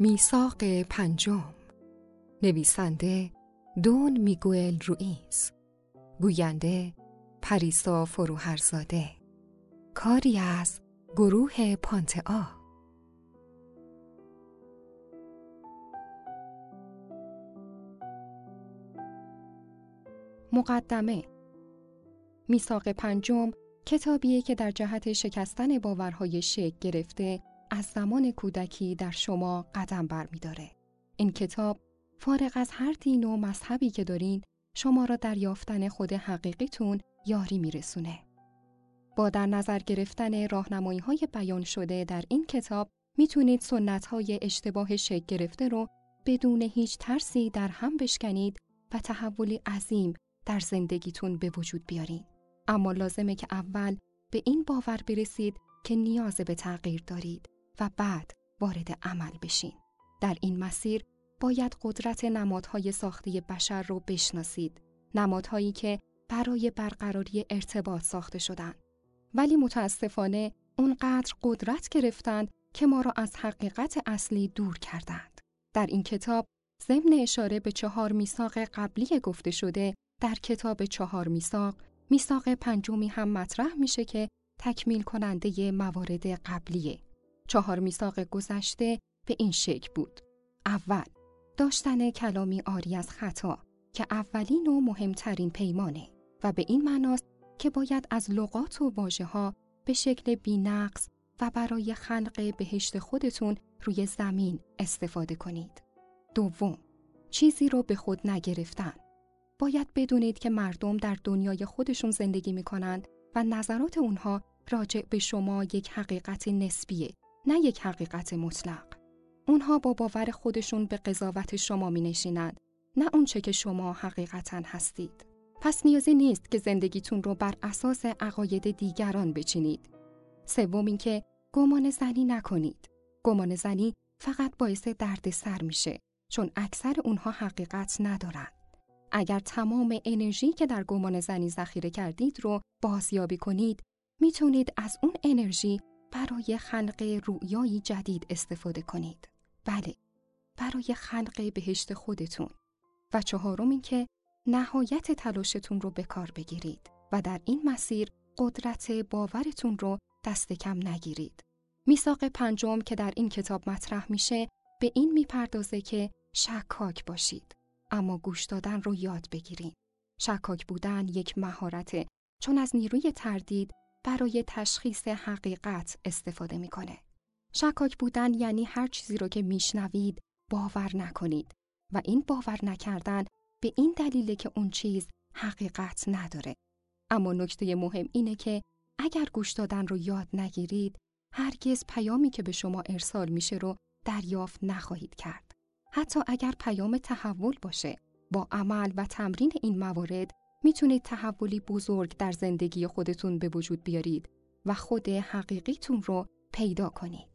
میثاق پنجم. نویسنده دون میگوئل روئیز گوینده پریسا فروهرزاده. کاری از گروه پانتئا. مقدمه میثاق پنجم کتابیه که در جهت شکستن باورهای شک گرفته از زمان کودکی در شما قدم برمیداره. این کتاب فارغ از هر دین و مذهبی که دارین شما را در یافتن خود حقیقیتون یاری میرسونه. با در نظر گرفتن راهنمایی های بیان شده در این کتاب می‌تونید سنت های اشتباه شک گرفته رو بدون هیچ ترسی در هم بشکنید و تحولی عظیم در زندگیتون به وجود بیارین. اما لازمه که اول به این باور برسید که نیاز به تغییر دارید و بعد وارد عمل بشین. در این مسیر باید قدرت نمادهای ساخته بشر رو بشناسید. نمادهایی که برای برقراری ارتباط ساخته شدن. ولی متاسفانه اونقدر قدرت گرفتند که ما را از حقیقت اصلی دور کردند. در این کتاب ضمن اشاره به چهار میثاق قبلی گفته شده در کتاب چهار میثاق میثاق پنجمی هم مطرح میشه که تکمیل کننده موارد قبلیه. چهار میثاق گذشته به این شکل بود. اول، داشتن کلامی آری از خطا که اولین و مهمترین پیمانه و به این معناست که باید از لغات و واژه ها به شکل بینقص و برای خلق بهشت خودتون روی زمین استفاده کنید. دوم، چیزی رو به خود نگرفتن. باید بدونید که مردم در دنیای خودشون زندگی می کنند و نظرات اونها راجع به شما یک حقیقت نسبیه نه یک حقیقت مطلق. اونها با باور خودشون به قضاوت شما می نشینند نه اونچه که شما حقیقتا هستید. پس نیازی نیست که زندگیتون رو بر اساس عقاید دیگران بچینید. سوم اینکه گمان زنی نکنید. گمان زنی فقط باعث دردسر میشه چون اکثر اونها حقیقت ندارن. اگر تمام انرژی که در گمان زنی ذخیره کردید رو بازیابی کنید می‌تونید از اون انرژی برای خلق رویایی جدید استفاده کنید. بله، برای خلق بهشت خودتون. و چهارم این که نهایت تلاشتون رو به کار بگیرید و در این مسیر قدرت باورتون رو دست کم نگیرید. میثاق پنجم که در این کتاب مطرح میشه به این می‌پردازه که شکاک باشید اما گوش دادن رو یاد بگیرید. شکاک بودن یک مهارته چون از نیروی تردید برای تشخیص حقیقت استفاده می‌کنه. شکاک بودن یعنی هر چیزی رو که میشنوید باور نکنید و این باور نکردن به این دلیله که اون چیز حقیقت نداره. اما نکته مهم اینه که اگر گوش دادن رو یاد نگیرید هرگز پیامی که به شما ارسال میشه رو دریافت نخواهید کرد. حتی اگر پیام تحول باشه با عمل و تمرین این موارد می‌تونید تحولی بزرگ در زندگی خودتون به وجود بیارید و خود حقیقیتون رو پیدا کنید.